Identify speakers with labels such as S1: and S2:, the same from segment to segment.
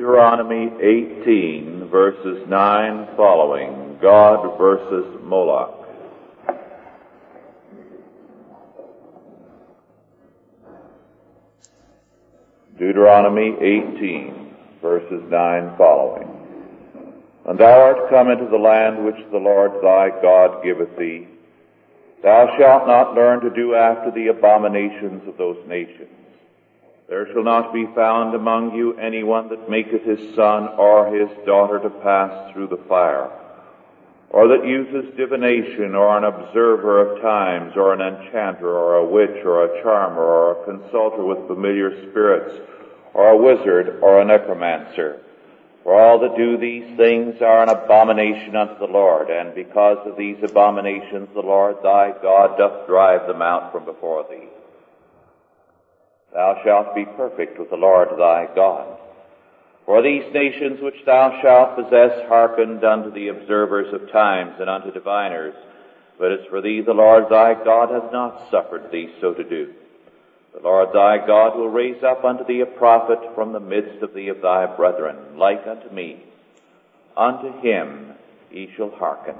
S1: Deuteronomy 18, verses 9 following, God versus Moloch. Deuteronomy 18, verses 9 following. And thou art come into the land which the Lord thy God giveth thee. Thou shalt not learn to do after the abominations of those nations. There shall not be found among you anyone that maketh his son or his daughter to pass through the fire, or that uses divination, or an observer of times, or an enchanter, or a witch, or a charmer, or a consulter with familiar spirits, or a wizard, or a necromancer. For all that do these things are an abomination unto the Lord, and because of these abominations the Lord thy God doth drive them out from before thee. Thou shalt be perfect with the Lord thy God. For these nations which thou shalt possess hearkened unto the observers of times and unto diviners, but as for thee the Lord thy God hath not suffered thee so to do. The Lord thy God will raise up unto thee a prophet from the midst of thee of thy brethren, like unto me. Unto him ye shall hearken.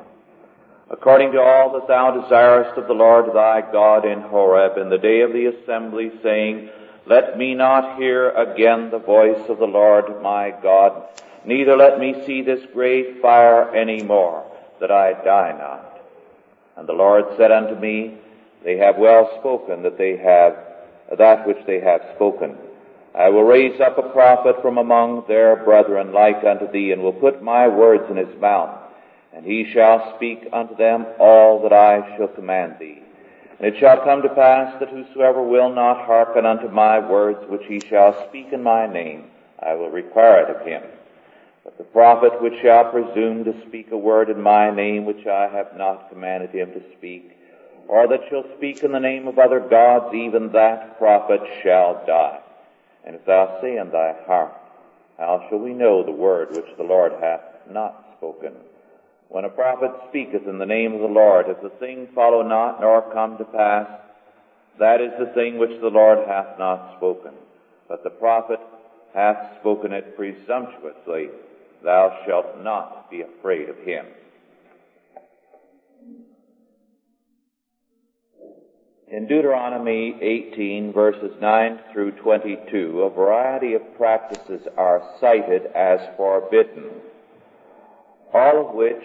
S1: According to all that thou desirest of the Lord thy God in Horeb in the day of the assembly, saying, Let me not hear again the voice of the Lord my God, neither let me see this great fire any more, that I die not. And the Lord said unto me, They have well spoken that they have that which they have spoken. I will raise up a prophet from among their brethren like unto thee, and will put my words in his mouth, and he shall speak unto them all that I shall command thee. And it shall come to pass that whosoever will not hearken unto my words which he shall speak in my name, I will require it of him. But the prophet which shall presume to speak a word in my name which I have not commanded him to speak, or that shall speak in the name of other gods, even that prophet shall die. And if thou say in thy heart, how shall we know the word which the Lord hath not spoken? When a prophet speaketh in the name of the Lord, if the thing follow not nor come to pass, that is the thing which the Lord hath not spoken. But the prophet hath spoken it presumptuously, thou shalt not be afraid of him. In Deuteronomy 18 verses 9 through 22, a variety of practices are cited as forbidden, all of which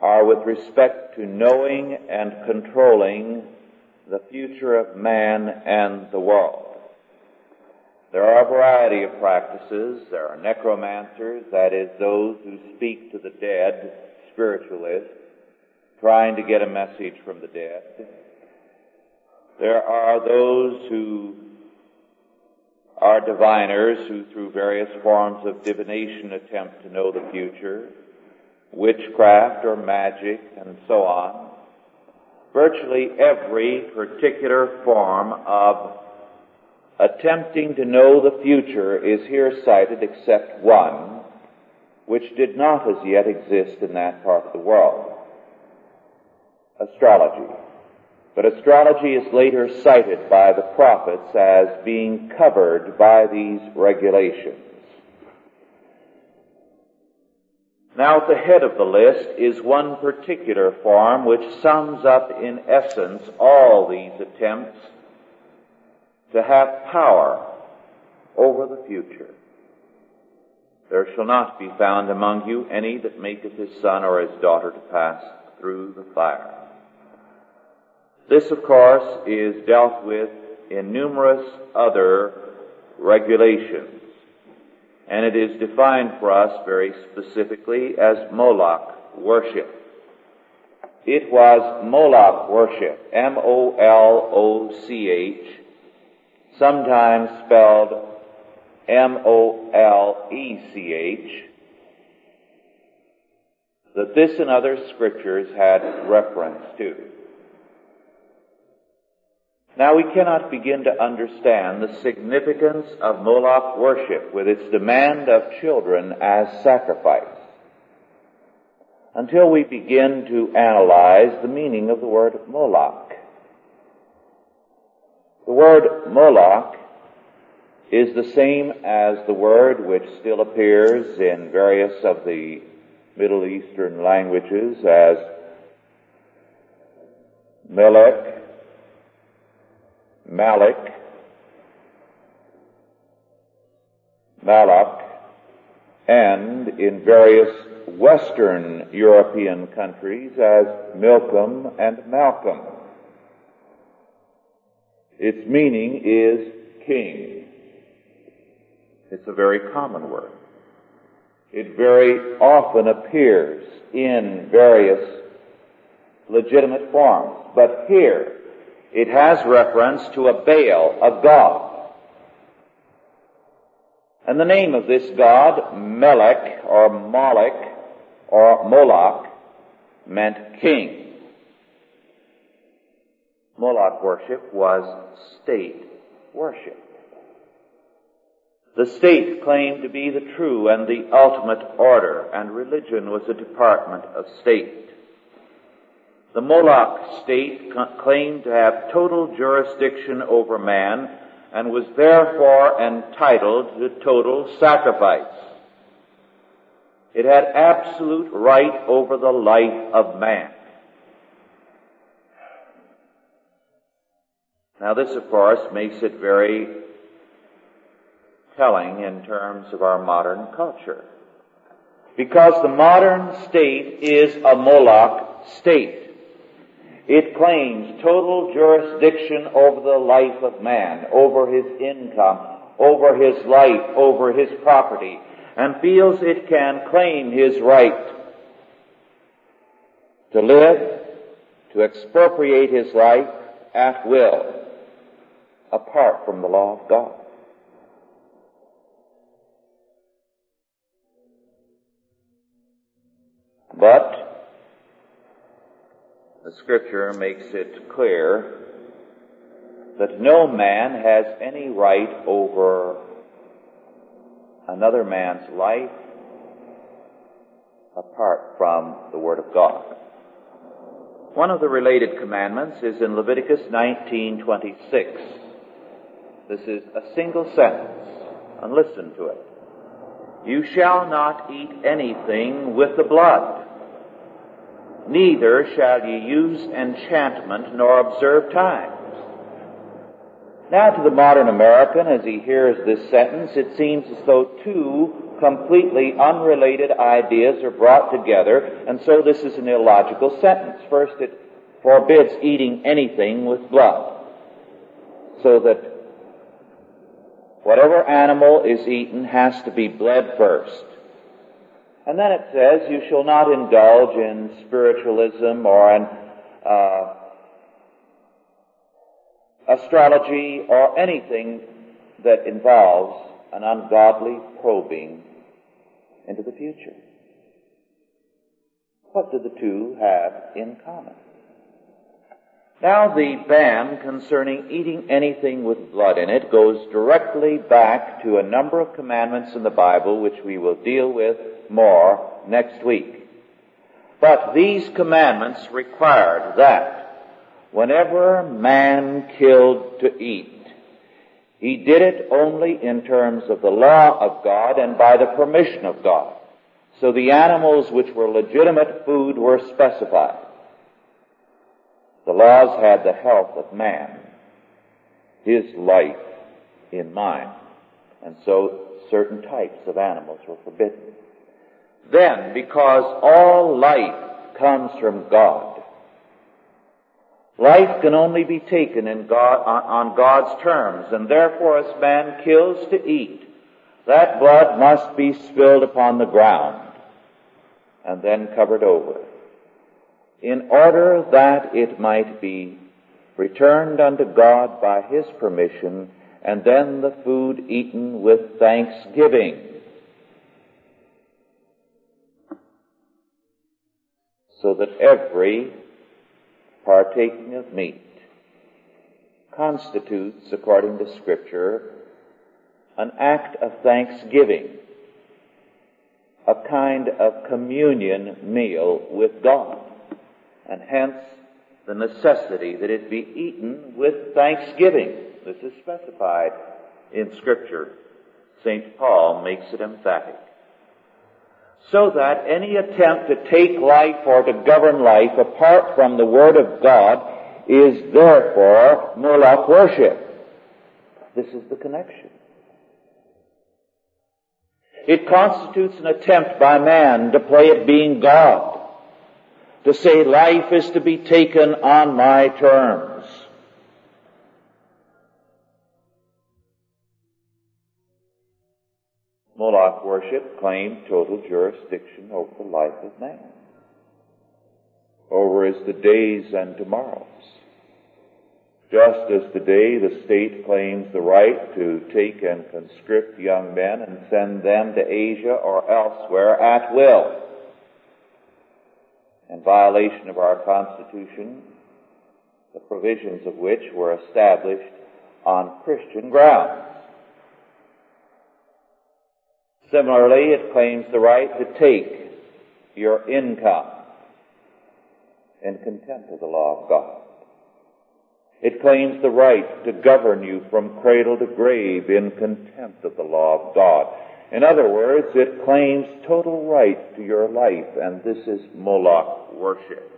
S1: are with respect to knowing and controlling the future of man and the world. There are a variety of practices. There are necromancers, that is, those who speak to the dead, spiritualists trying to get a message from the dead. There are those who are diviners who through various forms of divination attempt to know the future, witchcraft or magic and so on. Virtually every particular form of attempting to know the future is here cited except one, which did not as yet exist in that part of the world astrology. But astrology is later cited by the prophets as being covered by these regulations. Now at the head of the list is one particular form which sums up in essence all these attempts to have power over the future. There shall not be found among you any that maketh his son or his daughter to pass through the fire. This, of course, is dealt with in numerous other regulations. And it is defined for us very specifically as Moloch worship. It was Moloch worship, M-O-L-O-C-H, sometimes spelled M-O-L-E-C-H, that this and other scriptures had reference to. Now we cannot begin to understand the significance of Moloch worship with its demand of children as sacrifice until we begin to analyze the meaning of the word Moloch. The word Moloch is the same as the word which still appears in various of the Middle Eastern languages as Melech, Malik, Malak, and in various Western European countries as Milcom and Malcolm. Its meaning is king. It's a very common word. It very often appears in various legitimate forms. But here, it has reference to a Baal, a god. And the name of this god, Melech or Moloch or Moloch, meant king. Moloch worship was state worship. The state claimed to be the true and the ultimate order, and religion was a department of state. The Moloch state claimed to have total jurisdiction over man and was therefore entitled to total sacrifice. It had absolute right over the life of man. Now this, of course, makes it very telling in terms of our modern culture. Because the modern state is a Moloch state. It claims total jurisdiction over the life of man, over his income, over his life, over his property, and feels it can claim his right to live, to expropriate his life at will, apart from the law of God. But the scripture makes it clear that no man has any right over another man's life apart from the Word of God. One of the related commandments is in Leviticus 19:26. This is a single sentence, and listen to it. You shall not eat anything with the blood neither shall ye use enchantment nor observe times. Now to the modern American, as he hears this sentence, it seems as though two completely unrelated ideas are brought together, and so this is an illogical sentence. First, it forbids eating anything with blood, so that whatever animal is eaten has to be bled first. And then it says, you shall not indulge in spiritualism or in uh, astrology or anything that involves an ungodly probing into the future. What do the two have in common? Now the ban concerning eating anything with blood in it goes directly back to a number of commandments in the Bible which we will deal with more next week. But these commandments required that whenever man killed to eat, he did it only in terms of the law of God and by the permission of God. So the animals which were legitimate food were specified. The laws had the health of man, his life in mind, and so certain types of animals were forbidden. Then, because all life comes from God, life can only be taken God, on God's terms, and therefore as man kills to eat, that blood must be spilled upon the ground and then covered over in order that it might be returned unto God by His permission, and then the food eaten with thanksgiving. So that every partaking of meat constitutes, according to Scripture, an act of thanksgiving, a kind of communion meal with God and hence the necessity that it be eaten with thanksgiving. This is specified in Scripture. St. Paul makes it emphatic. So that any attempt to take life or to govern life apart from the Word of God is therefore Moloch worship. This is the connection. It constitutes an attempt by man to play at being God, to say life is to be taken on my terms. Moloch worship claimed total jurisdiction over the life of man, over his the days and tomorrows. Just as today the state claims the right to take and conscript young men and send them to Asia or elsewhere at will, in violation of our Constitution, the provisions of which were established on Christian grounds. Similarly, it claims the right to take your income in contempt of the law of God. It claims the right to govern you from cradle to grave in contempt of the law of God. In other words, it claims total right to your life, and this is Moloch worship.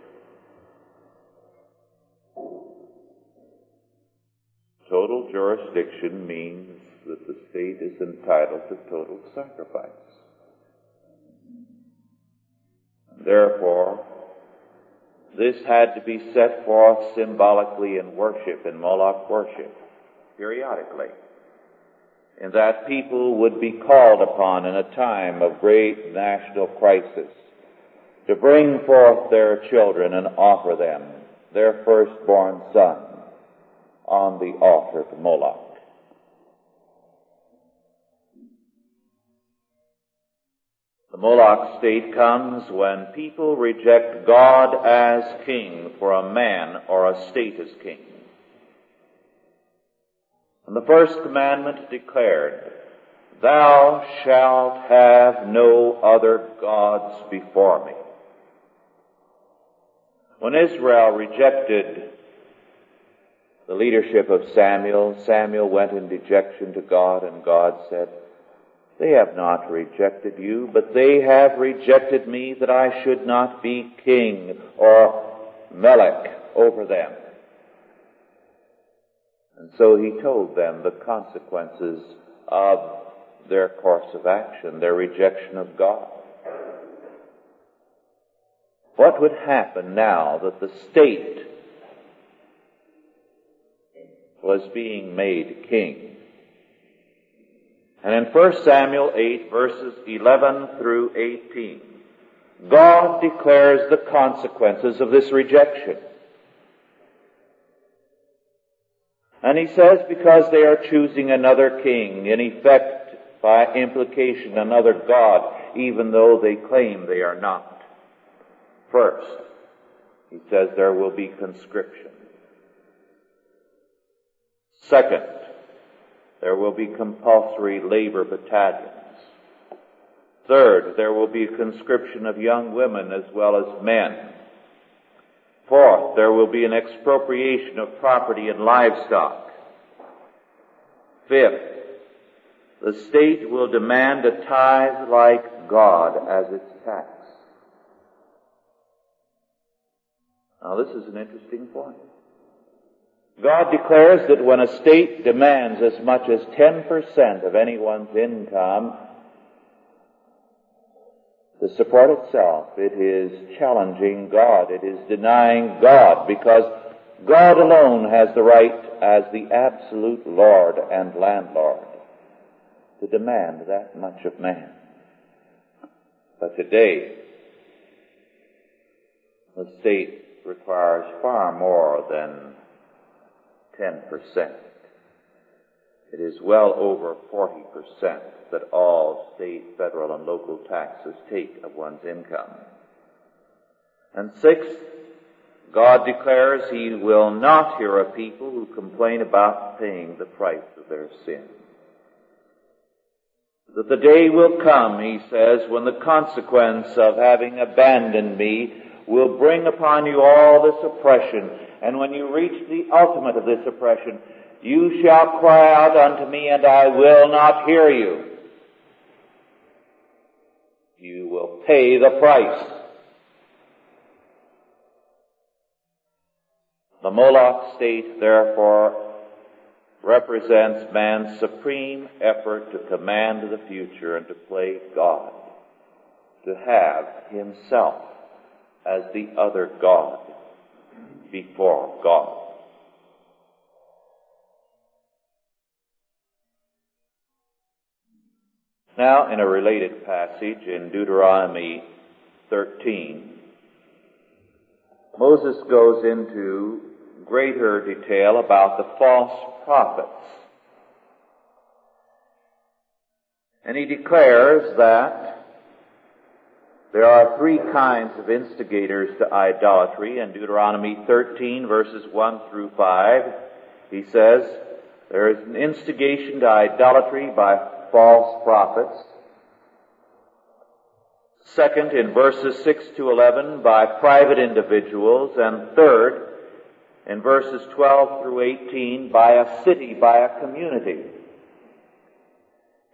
S1: Total jurisdiction means that the state is entitled to total sacrifice. Therefore, this had to be set forth symbolically in worship, in Moloch worship, periodically. And that people would be called upon in a time of great national crisis to bring forth their children and offer them their firstborn son on the altar to Moloch. The Moloch state comes when people reject God as king for a man or a state as king. And the first commandment declared, Thou shalt have no other gods before me. When Israel rejected the leadership of Samuel, Samuel went in dejection to God and God said, they have not rejected you, but they have rejected me that I should not be king or melech over them. And so he told them the consequences of their course of action, their rejection of God. What would happen now that the state was being made king? And in 1 Samuel 8 verses 11 through 18, God declares the consequences of this rejection. And he says because they are choosing another king, in effect, by implication, another God, even though they claim they are not. First, he says there will be conscription. Second, there will be compulsory labor battalions. Third, there will be conscription of young women as well as men. Fourth, there will be an expropriation of property and livestock. Fifth, the state will demand a tithe like God as its tax. Now this is an interesting point. God declares that when a state demands as much as 10% of anyone's income to support itself, it is challenging God. It is denying God because God alone has the right as the absolute Lord and landlord to demand that much of man. But today, the state requires far more than 10%. It is well over 40% that all state, federal, and local taxes take of one's income. And sixth, God declares He will not hear a people who complain about paying the price of their sin. That the day will come, He says, when the consequence of having abandoned me will bring upon you all this oppression and when you reach the ultimate of this oppression, You shall cry out unto me and I will not hear you. You will pay the price. The Moloch state, therefore, represents man's supreme effort to command the future and to play God, to have himself as the other God before God. Now, in a related passage in Deuteronomy 13, Moses goes into greater detail about the false prophets. And he declares that there are three kinds of instigators to idolatry. In Deuteronomy 13 verses 1 through 5, he says, there is an instigation to idolatry by false prophets. Second, in verses 6 to 11, by private individuals. And third, in verses 12 through 18, by a city, by a community.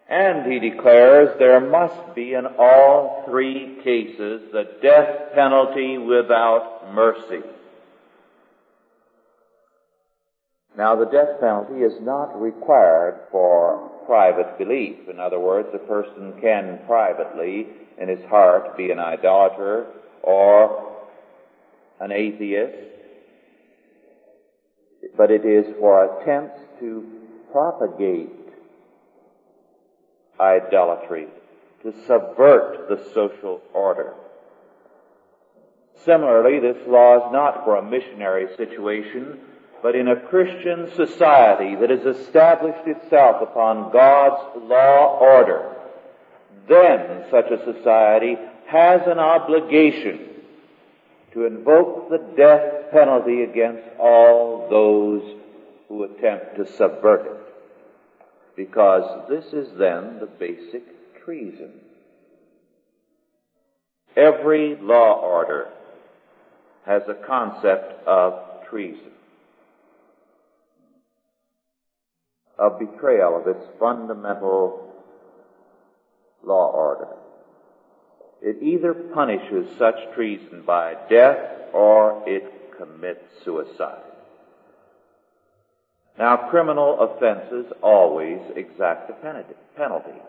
S1: And he declares there must be in all three cases the death penalty without mercy. Now the death penalty is not required for private belief. In other words, a person can privately, in his heart, be an idolater or an atheist, but it is for attempts to propagate idolatry, to subvert the social order. Similarly, this law is not for a missionary situation, but in a Christian society that has established itself upon God's law order, then such a society has an obligation to invoke the death penalty against all those who attempt to subvert it. Because this is then the basic treason. Every law order has a concept of treason. of betrayal of its fundamental law order. It either punishes such treason by death or it commits suicide. Now, criminal offenses always exact a penalty.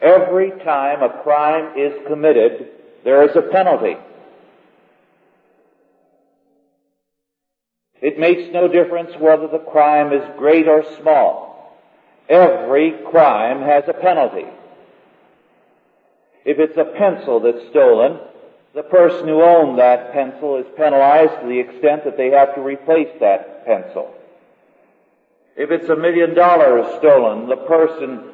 S1: Every time a crime is committed, there is a penalty. It makes no difference whether the crime is great or small. Every crime has a penalty. If it's a pencil that's stolen, the person who owned that pencil is penalized to the extent that they have to replace that pencil. If it's a million dollars stolen, the person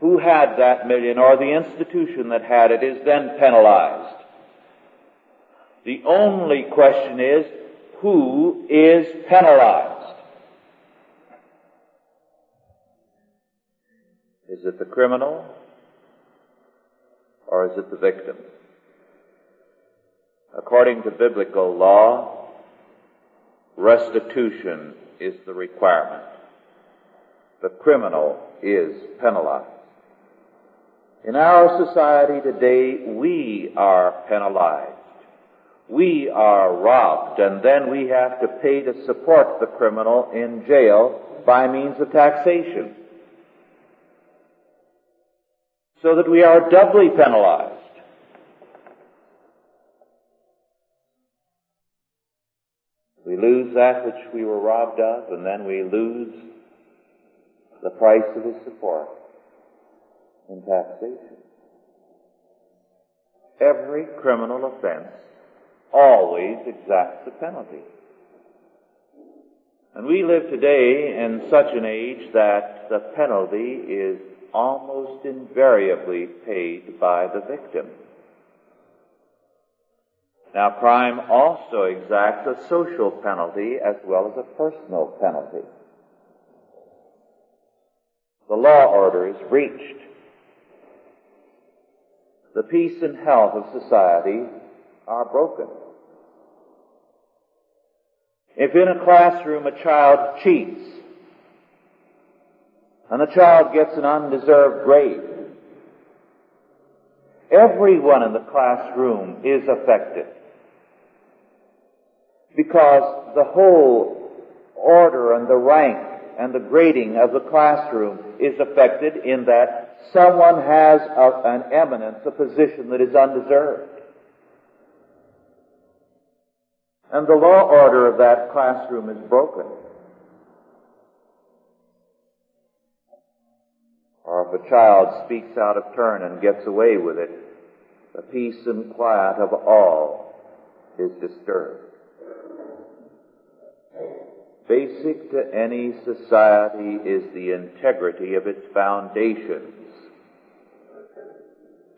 S1: who had that million or the institution that had it is then penalized. The only question is, who is penalized? Is it the criminal or is it the victim? According to biblical law, restitution is the requirement. The criminal is penalized. In our society today, we are penalized we are robbed and then we have to pay to support the criminal in jail by means of taxation. So that we are doubly penalized. We lose that which we were robbed of and then we lose the price of his support in taxation. Every criminal offense always exacts a penalty. And we live today in such an age that the penalty is almost invariably paid by the victim. Now crime also exacts a social penalty as well as a personal penalty. The law order is breached. The peace and health of society are broken. If in a classroom a child cheats and the child gets an undeserved grade. Everyone in the classroom is affected because the whole order and the rank and the grading of the classroom is affected in that someone has a, an eminence, a position that is undeserved. And the law order of that classroom is broken. Or if a child speaks out of turn and gets away with it, the peace and quiet of all is disturbed. Basic to any society is the integrity of its foundations.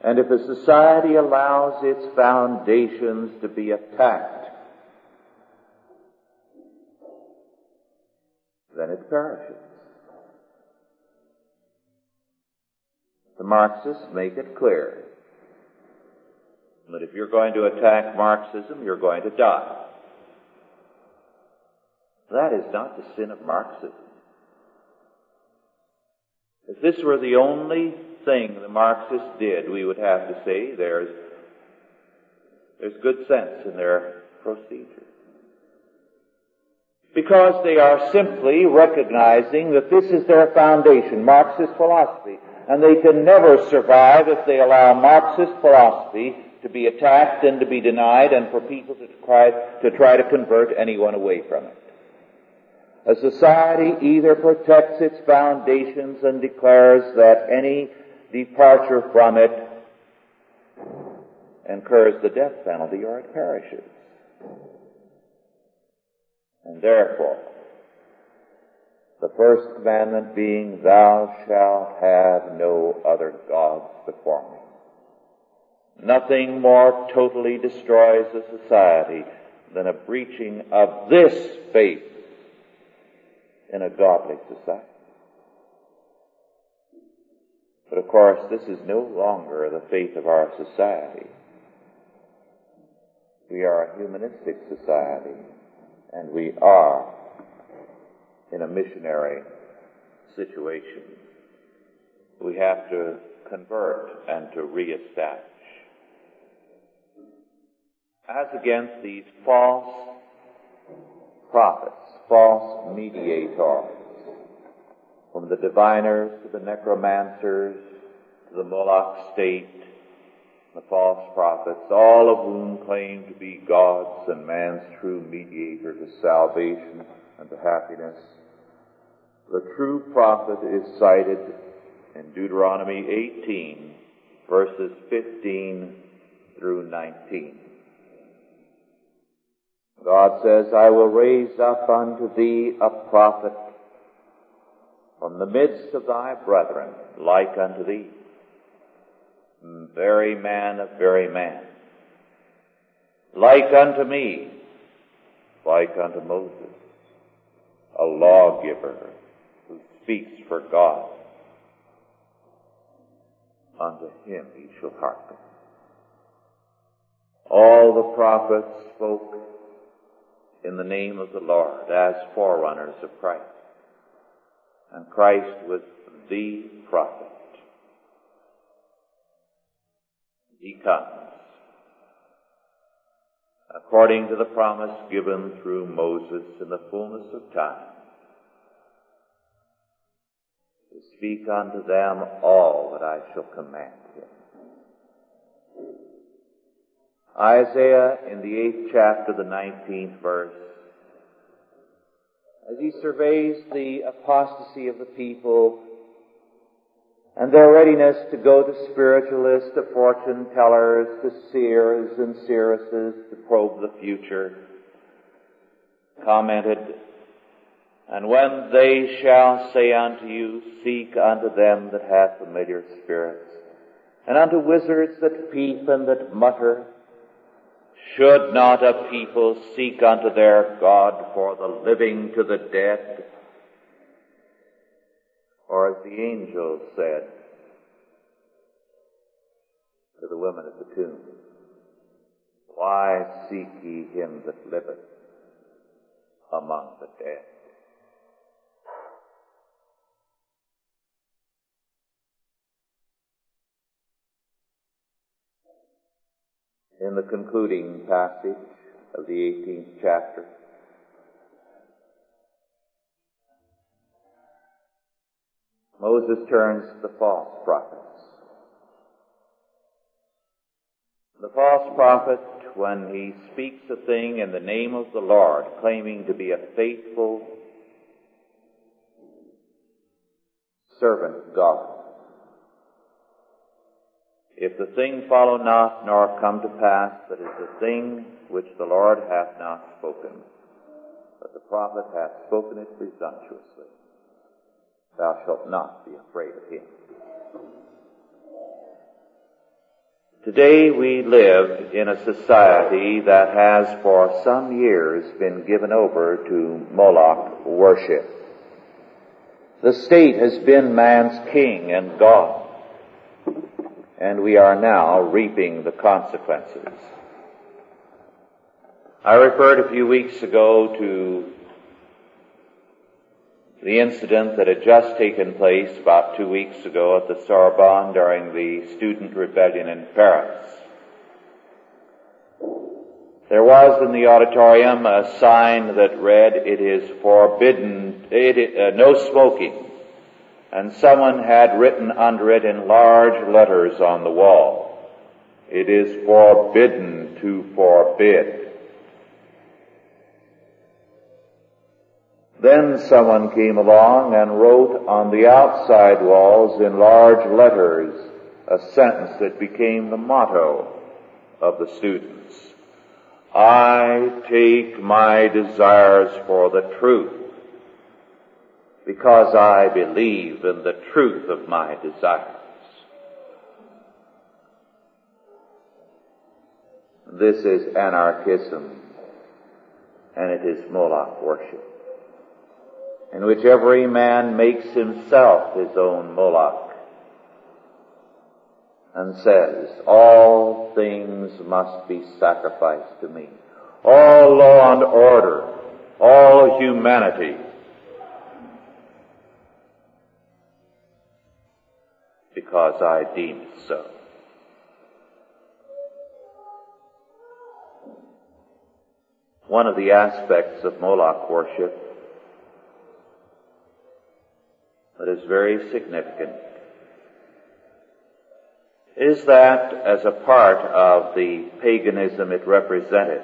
S1: And if a society allows its foundations to be attacked, then it perishes. The Marxists make it clear that if you're going to attack Marxism, you're going to die. That is not the sin of Marxism. If this were the only thing the Marxists did, we would have to say there's, there's good sense in their procedure. Because they are simply recognizing that this is their foundation, Marxist philosophy, and they can never survive if they allow Marxist philosophy to be attacked and to be denied and for people to try to, try to convert anyone away from it. A society either protects its foundations and declares that any departure from it incurs the death penalty or it perishes. And therefore, the first commandment being, Thou shalt have no other gods before me. Nothing more totally destroys a society than a breaching of this faith in a godly society. But of course, this is no longer the faith of our society. We are a humanistic society, and we are in a missionary situation. We have to convert and to reestablish. As against these false prophets, false mediators, from the diviners to the necromancers to the Moloch state, the false prophets, all of whom claim to be God's and man's true mediator to salvation and to happiness. The true prophet is cited in Deuteronomy 18, verses 15 through 19. God says, I will raise up unto thee a prophet from the midst of thy brethren, like unto thee. Very man of very man. Like unto me, like unto Moses, a lawgiver who speaks for God. Unto him he shall hearken. All the prophets spoke in the name of the Lord as forerunners of Christ. And Christ was the prophet. He comes according to the promise given through Moses in the fullness of time to speak unto them all that I shall command Isaiah in the eighth chapter, the nineteenth verse, as he surveys the apostasy of the people and their readiness to go to spiritualists, to fortune tellers, to seers and seeresses to probe the future, commented, And when they shall say unto you, Seek unto them that have familiar spirits, and unto wizards that peep and that mutter, should not a people seek unto their God for the living to the dead? Or as the angel said to the women at the tomb, Why seek ye him that liveth among the dead? In the concluding passage of the 18th chapter. Moses turns to the false prophets. The false prophet, when he speaks a thing in the name of the Lord, claiming to be a faithful servant of God, if the thing follow not, nor come to pass, that is the thing which the Lord hath not spoken, but the prophet hath spoken it presumptuously, thou shalt not be afraid of him. Today we live in a society that has for some years been given over to Moloch worship. The state has been man's king and God and we are now reaping the consequences. I referred a few weeks ago to the incident that had just taken place about two weeks ago at the Sorbonne during the student rebellion in Paris. There was in the auditorium a sign that read, it is forbidden, it, uh, no smoking and someone had written under it in large letters on the wall, it is forbidden to forbid. Then someone came along and wrote on the outside walls in large letters a sentence that became the motto of the students. I take my desires for the truth because I believe in the truth of my desires. This is anarchism, and it is Moloch worship, in which every man makes himself his own Moloch and says, all things must be sacrificed to me. All law and order, all humanity because I deem it so. One of the aspects of Moloch worship that is very significant is that as a part of the paganism it represented,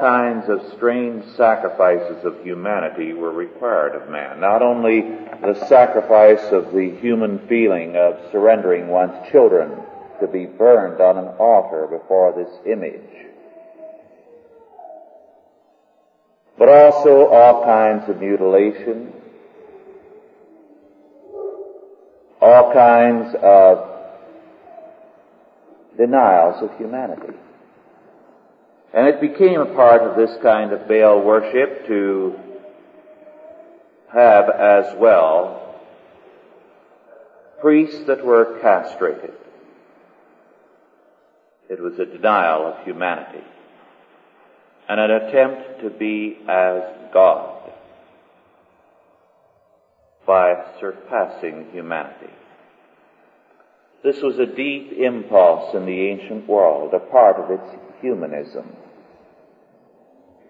S1: kinds of strange sacrifices of humanity were required of man. Not only the sacrifice of the human feeling of surrendering one's children to be burned on an altar before this image, but also all kinds of mutilation, all kinds of denials of humanity. And it became a part of this kind of Baal worship to have as well priests that were castrated. It was a denial of humanity and an attempt to be as God by surpassing humanity. This was a deep impulse in the ancient world, a part of its humanism.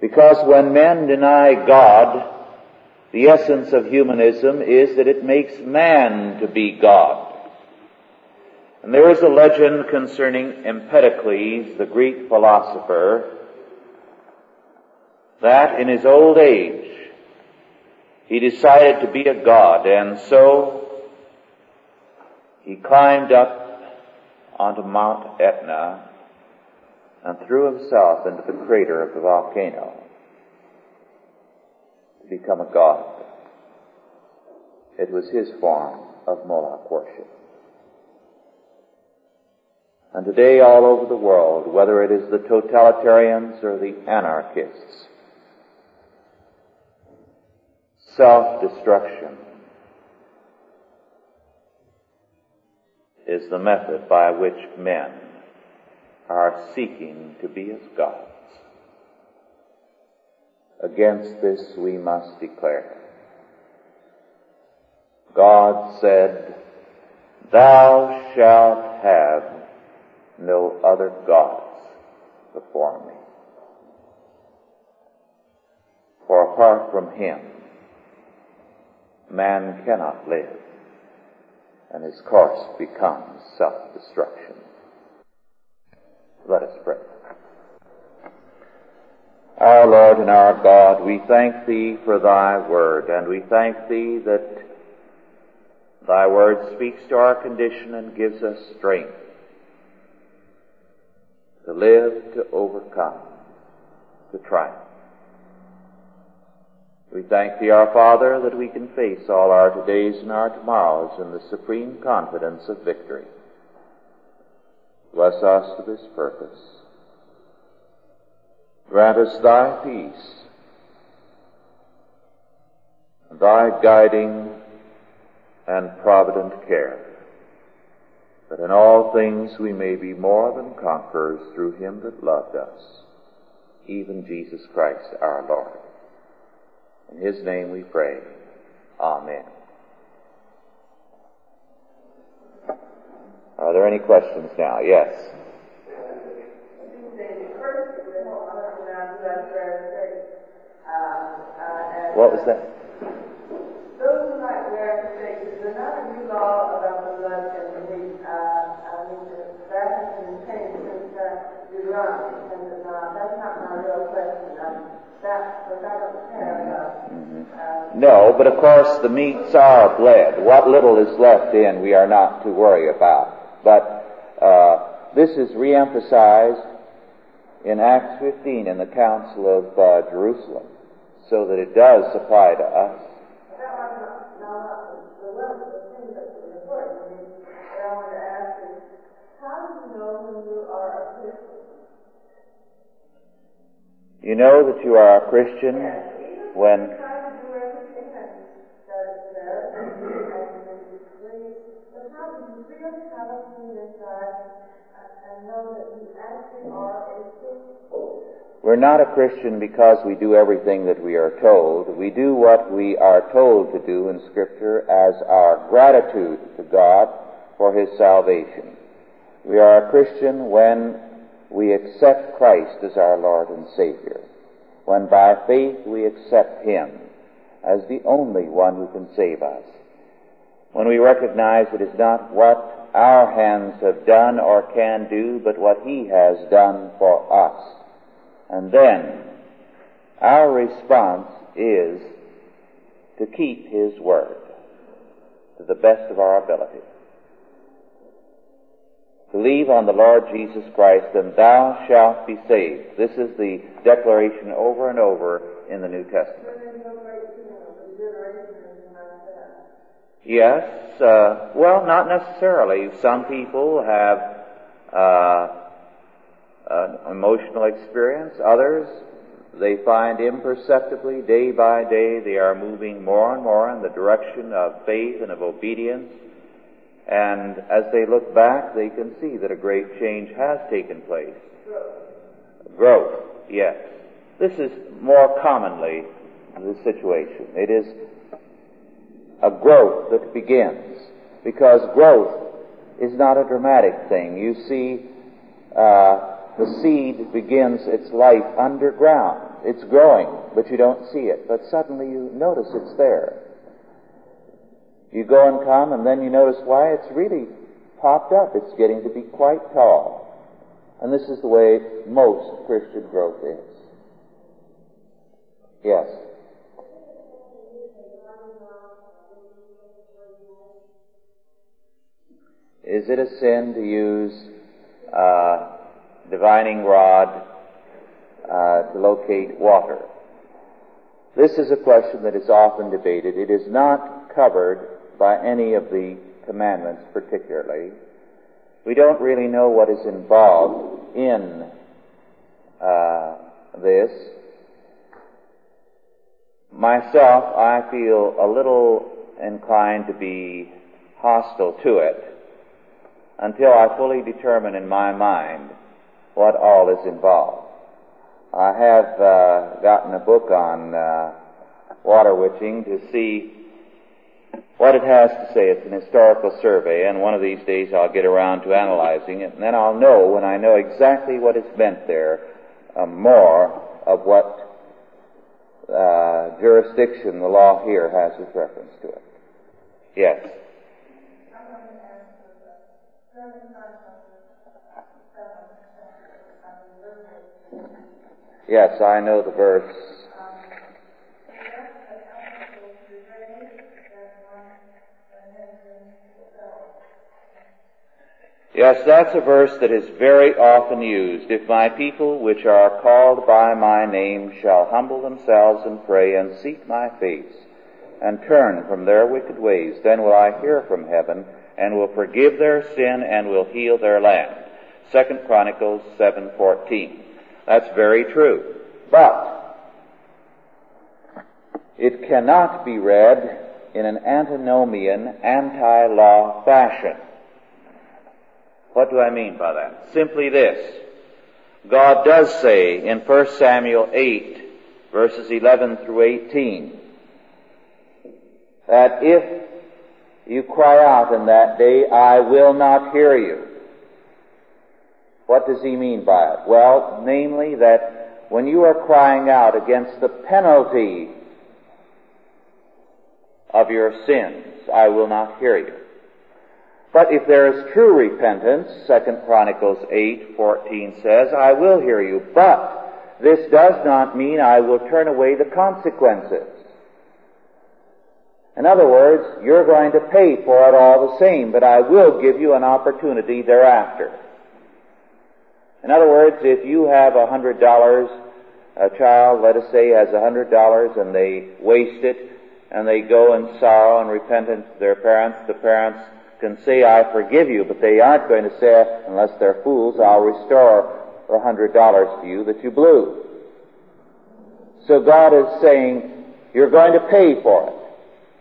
S1: Because when men deny God, the essence of humanism is that it makes man to be God. And there is a legend concerning Empedocles, the Greek philosopher, that in his old age he decided to be a god and so he climbed up onto Mount Etna and threw himself into the crater of the volcano to become a god. It was his form of Moloch worship. And today all over the world, whether it is the totalitarians or the anarchists, self-destruction is the method by which men are seeking to be as gods. Against this we must declare. God said, Thou shalt have no other gods before me. For apart from him, man cannot live, and his course becomes self-destruction. Let us pray. Our Lord and our God, we thank Thee for Thy Word, and we thank Thee that Thy Word speaks to our condition and gives us strength to live, to overcome, to triumph. We thank Thee, our Father, that we can face all our todays and our tomorrows in the supreme confidence of victory. Bless us for this purpose. Grant us Thy peace, Thy guiding and provident care, that in all things we may be more than conquerors through Him that loved us, even Jesus Christ our Lord. In His name we pray. Amen. Are there any questions now? Yes. What was that?
S2: Those who new law about the blood the meat? That has been changed since that's not my real question. I don't care about.
S1: No, but of course the meats are bled. What little is left in we are not to worry about. But uh, this is reemphasized in Acts 15 in the Council of uh, Jerusalem, so that it does apply to us.
S2: You know
S1: that you are a Christian when We're not a Christian because we do everything that we are told. We do what we are told to do in Scripture as our gratitude to God for His salvation. We are a Christian when we accept Christ as our Lord and Savior. When by faith we accept Him as the only one who can save us. When we recognize it is not what our hands have done or can do, but what He has done for us. And then our response is to keep His Word to the best of our ability. Believe on the Lord Jesus Christ and thou shalt be saved. This is the declaration over and over in the New Testament. Yes, uh, well, not necessarily. Some people have uh, an emotional experience. Others, they find imperceptibly, day by day, they are moving more and more in the direction of faith and of obedience. And as they look back, they can see that a great change has taken place. Growth, yes. This is more commonly the situation. It is a growth that begins because growth is not a dramatic thing. You see, uh, the seed begins its life underground. It's growing, but you don't see it. But suddenly you notice it's there. You go and come, and then you notice why it's really popped up. It's getting to be quite tall. And this is the way most Christian growth is. Yes. Is it a sin to use uh, divining rod uh, to locate water? This is a question that is often debated. It is not covered by any of the commandments particularly. We don't really know what is involved in uh, this. Myself, I feel a little inclined to be hostile to it until I fully determine in my mind what all is involved. I have uh, gotten a book on uh, water witching to see what it has to say. It's an historical survey, and one of these days I'll get around to analyzing it, and then I'll know, when I know exactly what is meant there, uh, more of what uh, jurisdiction the law here has with reference to it. Yes. Yes, I know the verse. Yes, that's a verse that is very often used. If my people, which are called by my name, shall humble themselves and pray and seek my face and turn from their wicked ways, then will I hear from heaven and will forgive their sin and will heal their land. Second Chronicles 7:14. That's very true. But it cannot be read in an antinomian, anti-law fashion. What do I mean by that? Simply this. God does say in 1 Samuel 8, verses 11 through 18, that if you cry out in that day, I will not hear you. What does he mean by it? Well, namely that when you are crying out against the penalty of your sins, I will not hear you. But if there is true repentance, 2 Chronicles 8:14 says, I will hear you, but this does not mean I will turn away the consequences. In other words, you're going to pay for it all the same, but I will give you an opportunity thereafter. In other words, if you have a hundred dollars, a child, let us say, has a hundred dollars and they waste it, and they go in sorrow and repentance to their parents, the parents can say, I forgive you, but they aren't going to say, unless they're fools, I'll restore a hundred dollars to you that you blew. So God is saying, you're going to pay for it,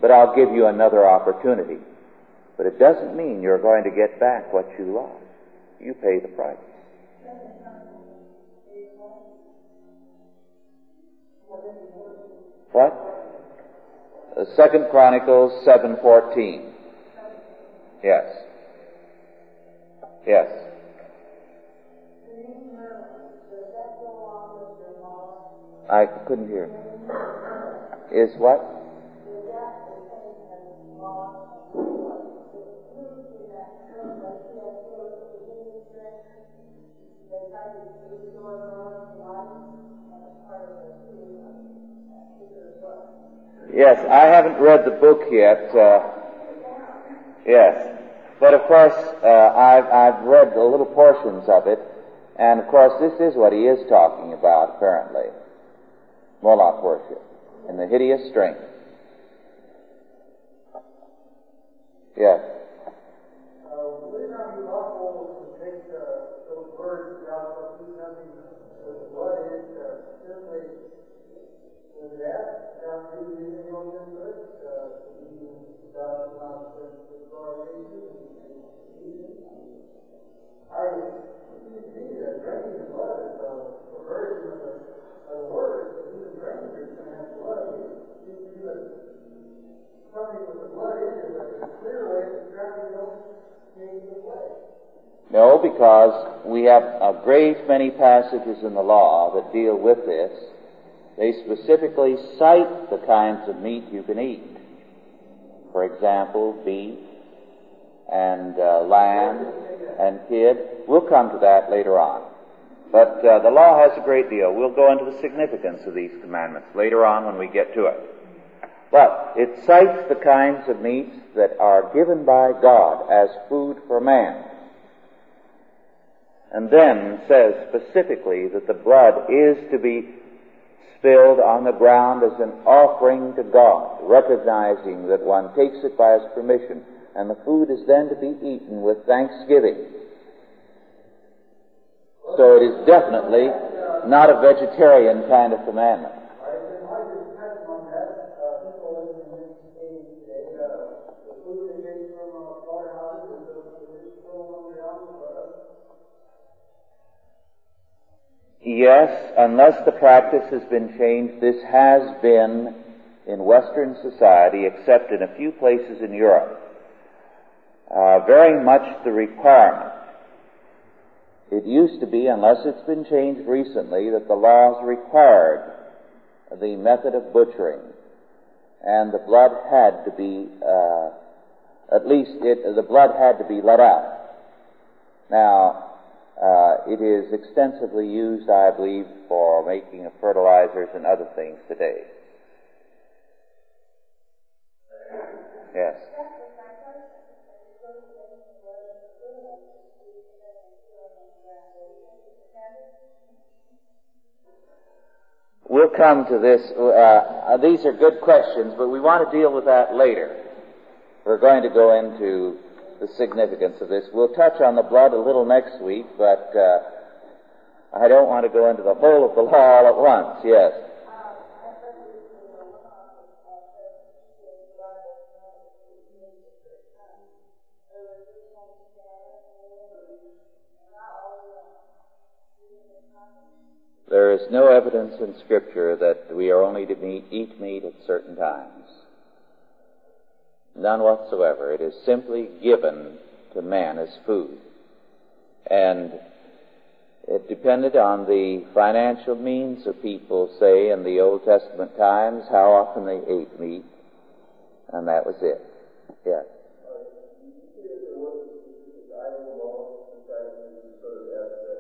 S1: but I'll give you another opportunity. But it doesn't mean you're going to get back what you lost. You pay the price. What? Uh, Second Chronicles seven fourteen. Yes. Yes. I couldn't hear. Is what? Yes, I haven't read the book yet. Uh, yes, but of course uh, I've I've read the little portions of it, and of course this is what he is talking about apparently, Moloch worship in the hideous strength. Yes. Because we have a great many passages in the law that deal with this. They specifically cite the kinds of meat you can eat. For example, beef and uh, lamb and kid. We'll come to that later on. But uh, the law has a great deal. We'll go into the significance of these commandments later on when we get to it. But it cites the kinds of meats that are given by God as food for man. And then says specifically that the blood is to be spilled on the ground as an offering to God, recognizing that one takes it by his permission, and the food is then to be eaten with thanksgiving. So it is definitely not a vegetarian kind of commandment. Yes, unless the practice has been changed, this has been in Western society, except in a few places in Europe, uh, very much the requirement. It used to be, unless it's been changed recently, that the laws required the method of butchering, and the blood had to be, uh, at least it, the blood had to be let out. Now, uh, it is extensively used, I believe, for making fertilizers and other things today. Yes. We'll come to this. Uh, these are good questions, but we want to deal with that later. We're going to go into the significance of this. We'll touch on the blood a little next week, but uh, I don't want to go into the whole of the law all at once. Yes. There is no evidence in Scripture that we are only to meet, eat meat at certain times. None whatsoever. It is simply given to man as food. And it depended on the financial means of people, say, in the Old Testament times, how often they ate meat, and that was it. Yes.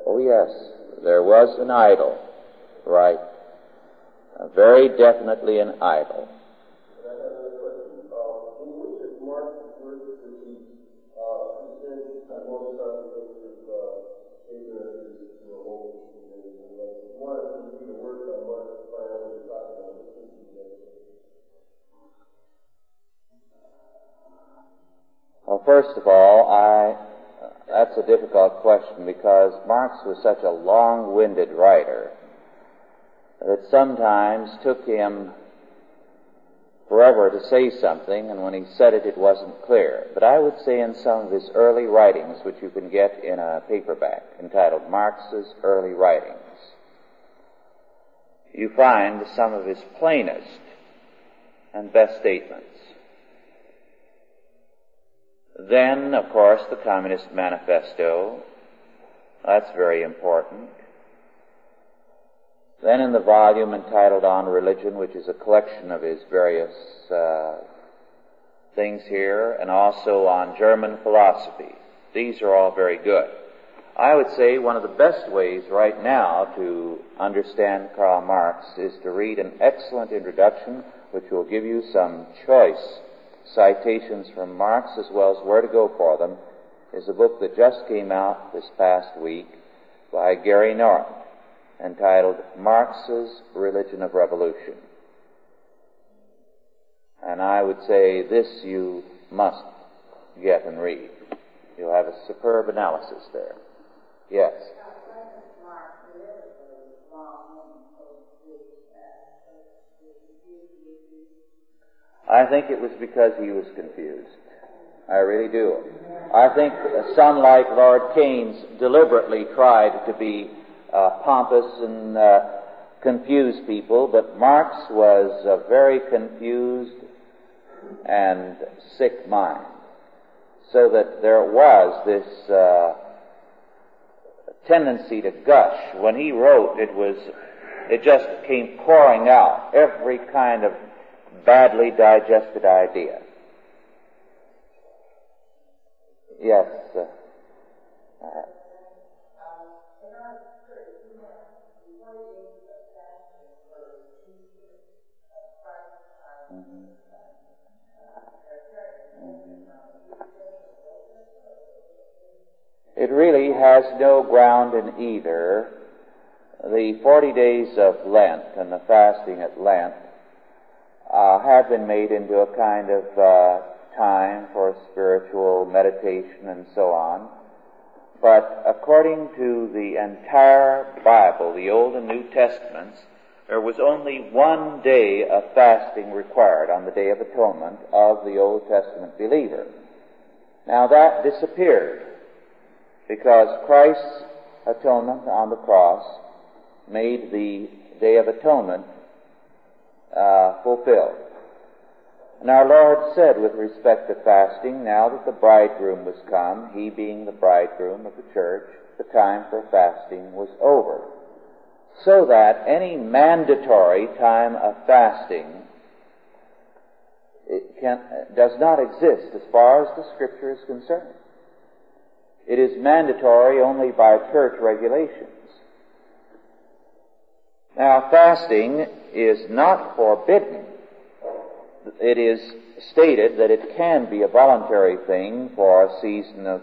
S1: Oh, yes. There was an idol. Right. Very definitely an idol. Question because Marx was such a long-winded writer that sometimes took him forever to say something, and when he said it, it wasn't clear. But I would say in some of his early writings, which you can get in a paperback entitled Marx's Early Writings, you find some of his plainest and best statements. Then, of course, the Communist Manifesto. That's very important. Then in the volume entitled On Religion, which is a collection of his various uh, things here, and also on German philosophy. These are all very good. I would say one of the best ways right now to understand Karl Marx is to read an excellent introduction which will give you some choice citations from Marx as well as where to go for them, is a book that just came out this past week by Gary North entitled Marx's Religion of Revolution. And I would say this you must get and read. You'll have a superb analysis there. Yes. I think it was because he was confused. I really do. I think some like Lord Keynes deliberately tried to be uh, pompous and uh, confuse people, but Marx was a very confused and sick mind. So that there was this uh, tendency to gush. When he wrote, it was, it just came pouring out every kind of badly digested idea. Yes. It really has no ground in either. The 40 days of Lent and the fasting at Lent uh, have been made into a kind of uh, time for spiritual meditation and so on. But according to the entire Bible, the Old and New Testaments, there was only one day of fasting required on the Day of Atonement of the Old Testament believer. Now that disappeared because Christ's atonement on the cross made the Day of Atonement uh, fulfilled. And our Lord said with respect to fasting, now that the bridegroom was come, he being the bridegroom of the church, the time for fasting was over. So that any mandatory time of fasting can, does not exist as far as the scripture is concerned. It is mandatory only by church regulations. Now fasting is not forbidden it is stated that it can be a voluntary thing for a season of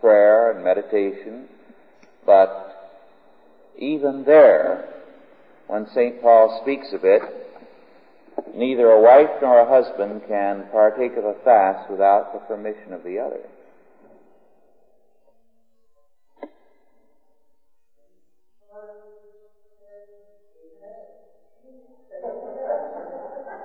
S1: prayer and meditation, but even there, when St. Paul speaks of it, neither a wife nor a husband can partake of a fast without the permission of the other.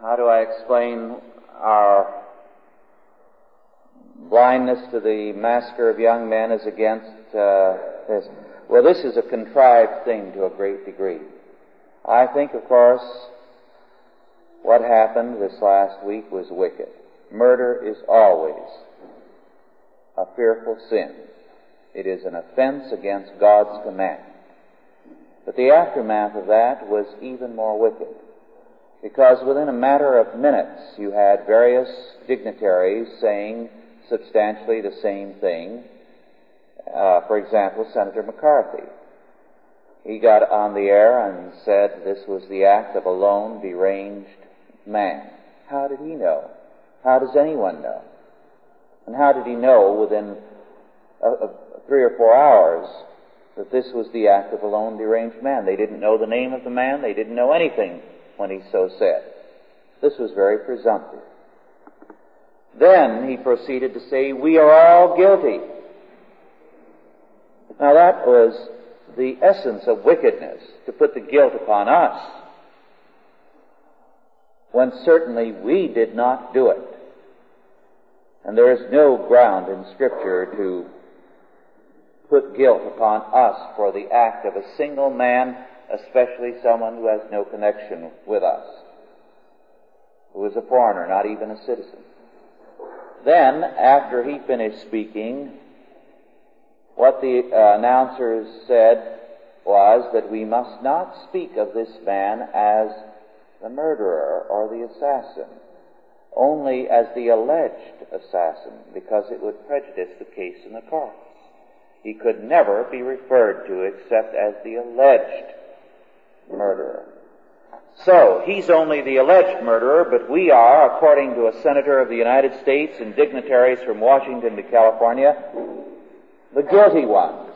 S1: How do I explain our blindness to the massacre of young men as against uh, this? Well, this is a contrived thing to a great degree. I think, of course, what happened this last week was wicked. Murder is always a fearful sin. It is an offense against God's command. But the aftermath of that was even more wicked because within a matter of minutes you had various dignitaries saying substantially the same thing. Uh, for example, Senator McCarthy. He got on the air and said this was the act of a lone, deranged man. How did he know? How does anyone know? And how did he know within uh, uh, three or four hours that this was the act of a lone, deranged man? They didn't know the name of the man. They didn't know anything when he so said. This was very presumptive. Then he proceeded to say, We are all guilty. Now that was the essence of wickedness, to put the guilt upon us, when certainly we did not do it. And there is no ground in Scripture to put guilt upon us for the act of a single man especially someone who has no connection with us, who is a foreigner, not even a citizen. Then, after he finished speaking, what the uh, announcers said was that we must not speak of this man as the murderer or the assassin, only as the alleged assassin, because it would prejudice the case in the courts. He could never be referred to except as the alleged murderer. So, he's only the alleged murderer, but we are, according to a senator of the United States and dignitaries from Washington to California, the guilty ones.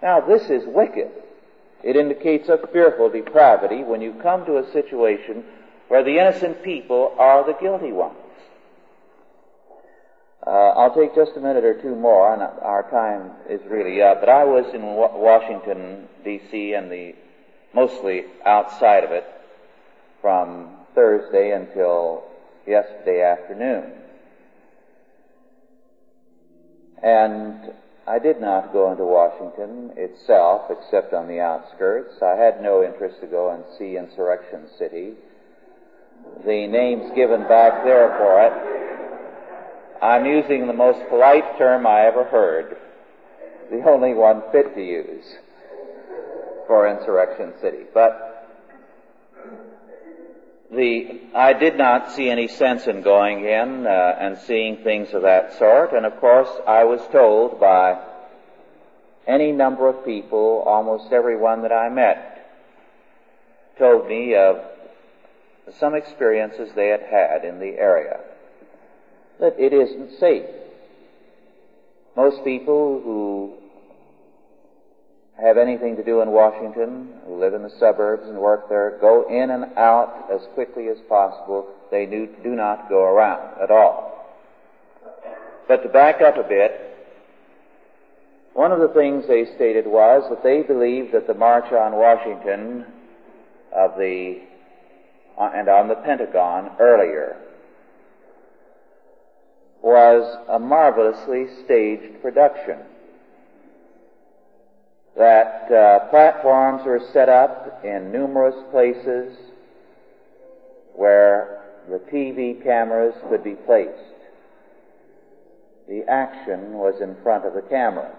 S1: Now, this is wicked. It indicates a fearful depravity when you come to a situation where the innocent people are the guilty ones. Uh, I'll take just a minute or two more, and our time is really up. But I was in Washington, D.C., and the mostly outside of it from Thursday until yesterday afternoon. And I did not go into Washington itself except on the outskirts. I had no interest to go and see Insurrection City. The names given back there for it, I'm using the most polite term I ever heard, the only one fit to use for Insurrection City. But the, I did not see any sense in going in uh, and seeing things of that sort. And of course, I was told by any number of people, almost everyone that I met, told me of some experiences they had had in the area. That it isn't safe. Most people who have anything to do in Washington, who live in the suburbs and work there, go in and out as quickly as possible. They do, do not go around at all. But to back up a bit, one of the things they stated was that they believed that the March on Washington of the, and on the Pentagon earlier was a marvelously staged production that uh, platforms were set up in numerous places where the TV cameras could be placed. The action was in front of the cameras.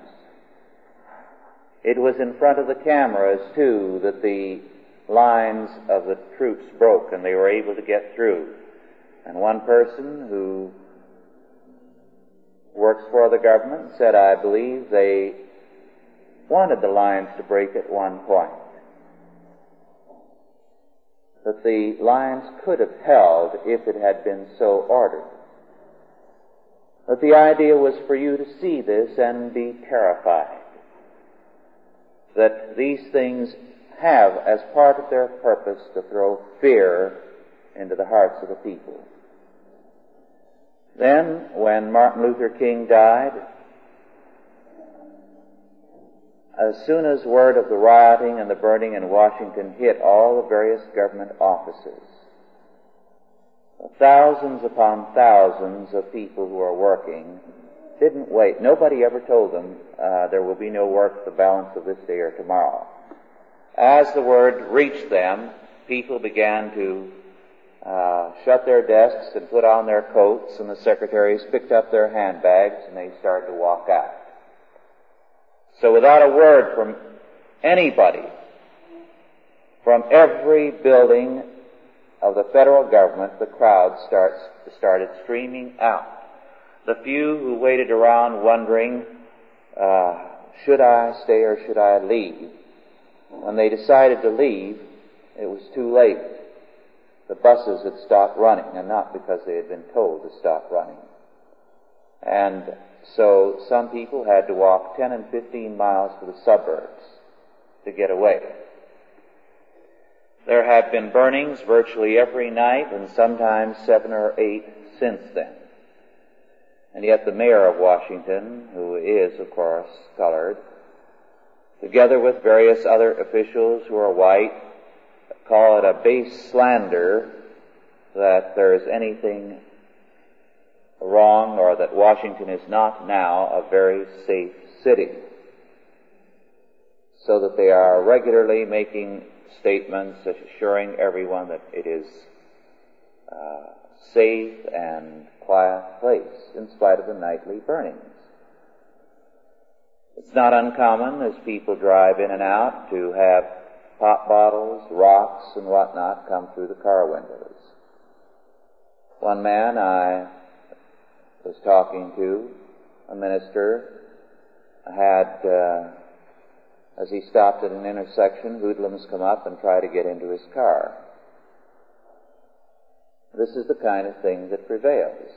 S1: It was in front of the cameras, too, that the lines of the troops broke and they were able to get through. And one person who works for the government said, I believe they wanted the lines to break at one point. That the lines could have held if it had been so ordered. But the idea was for you to see this and be terrified. That these things have as part of their purpose to throw fear into the hearts of the people. Then, when Martin Luther King died, as soon as word of the rioting and the burning in Washington hit all the various government offices, thousands upon thousands of people who are working didn't wait. Nobody ever told them uh, there will be no work the balance of this day or tomorrow. As the word reached them, people began to uh, shut their desks and put on their coats, and the secretaries picked up their handbags and they started to walk out. So without a word from anybody, from every building of the federal government, the crowd starts, started streaming out. The few who waited around wondering, uh, should I stay or should I leave? When they decided to leave, it was too late. The buses had stopped running, and not because they had been told to stop running. And so some people had to walk 10 and 15 miles to the suburbs to get away. There have been burnings virtually every night and sometimes seven or eight since then. And yet the mayor of Washington, who is, of course, colored, together with various other officials who are white, call it a base slander that there is anything wrong or that Washington is not now a very safe city. So that they are regularly making statements assuring everyone that it is a safe and quiet place in spite of the nightly burnings. It's not uncommon as people drive in and out to have pop bottles, rocks, and whatnot come through the car windows. One man I was talking to, a minister, had, uh, as he stopped at an intersection, hoodlums come up and try to get into his car. This is the kind of thing that prevails.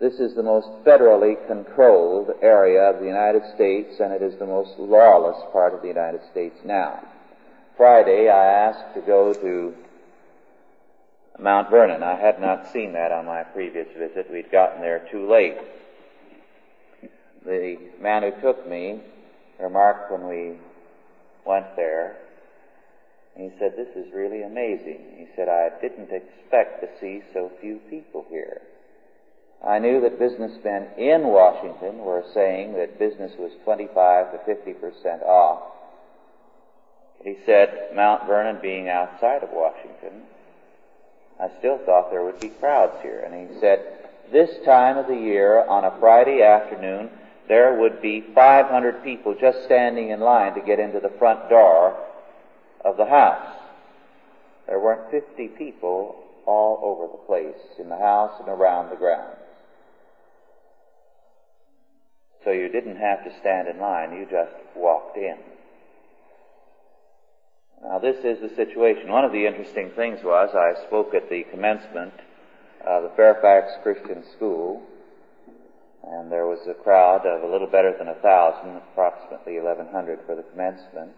S1: This is the most federally controlled area of the United States, and it is the most lawless part of the United States now. Friday, I asked to go to Mount Vernon. I had not seen that on my previous visit. We'd gotten there too late. The man who took me remarked when we went there, he said, this is really amazing. He said, I didn't expect to see so few people here. I knew that businessmen in Washington were saying that business was 25 to 50 percent off. He said, Mount Vernon being outside of Washington, I still thought there would be crowds here. And he said, this time of the year, on a Friday afternoon, there would be 500 people just standing in line to get into the front door of the house. There weren't 50 people all over the place, in the house and around the grounds. So you didn't have to stand in line, you just walked in. Now this is the situation. One of the interesting things was I spoke at the commencement of the Fairfax Christian School, And there was a crowd of a little better than a thousand, approximately 1100 for the commencement.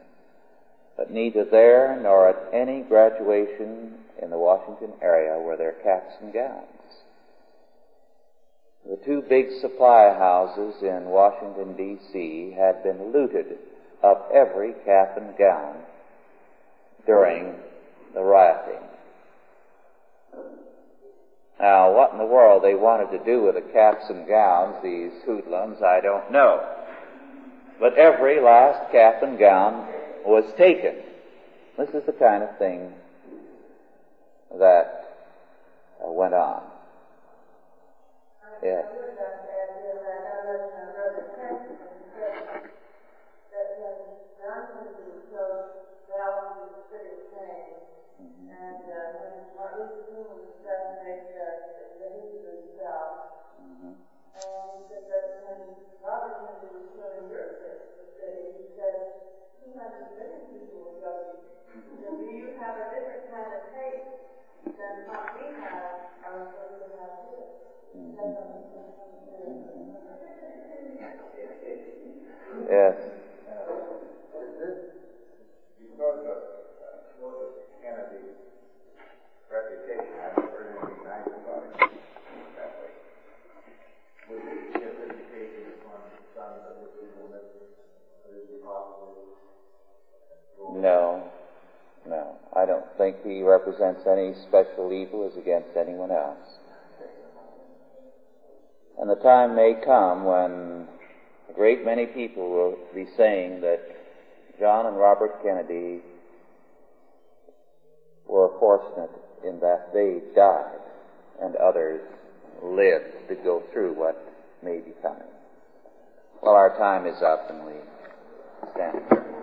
S1: But neither there nor at any graduation in the Washington area were there caps and gowns. The two big supply houses in Washington D.C. had been looted of every cap and gown during the rioting. Now, what in the world they wanted to do with the caps and gowns, these hoodlums, I don't know. But every last cap and gown was taken. This is the kind of thing that uh, went on. Yes.
S3: Uh, is this because of Joseph Kennedy's reputation, I've heard anything nice about him that way. Would this be a vindication upon the sons of his evilness? Would it be possible?
S1: No. No. I don't think he represents any special evil as against anyone else. And the time may come when a great many people will be saying that John and Robert Kennedy were fortunate in that they died and others lived to go through what may be coming. Well, our time is up and we stand.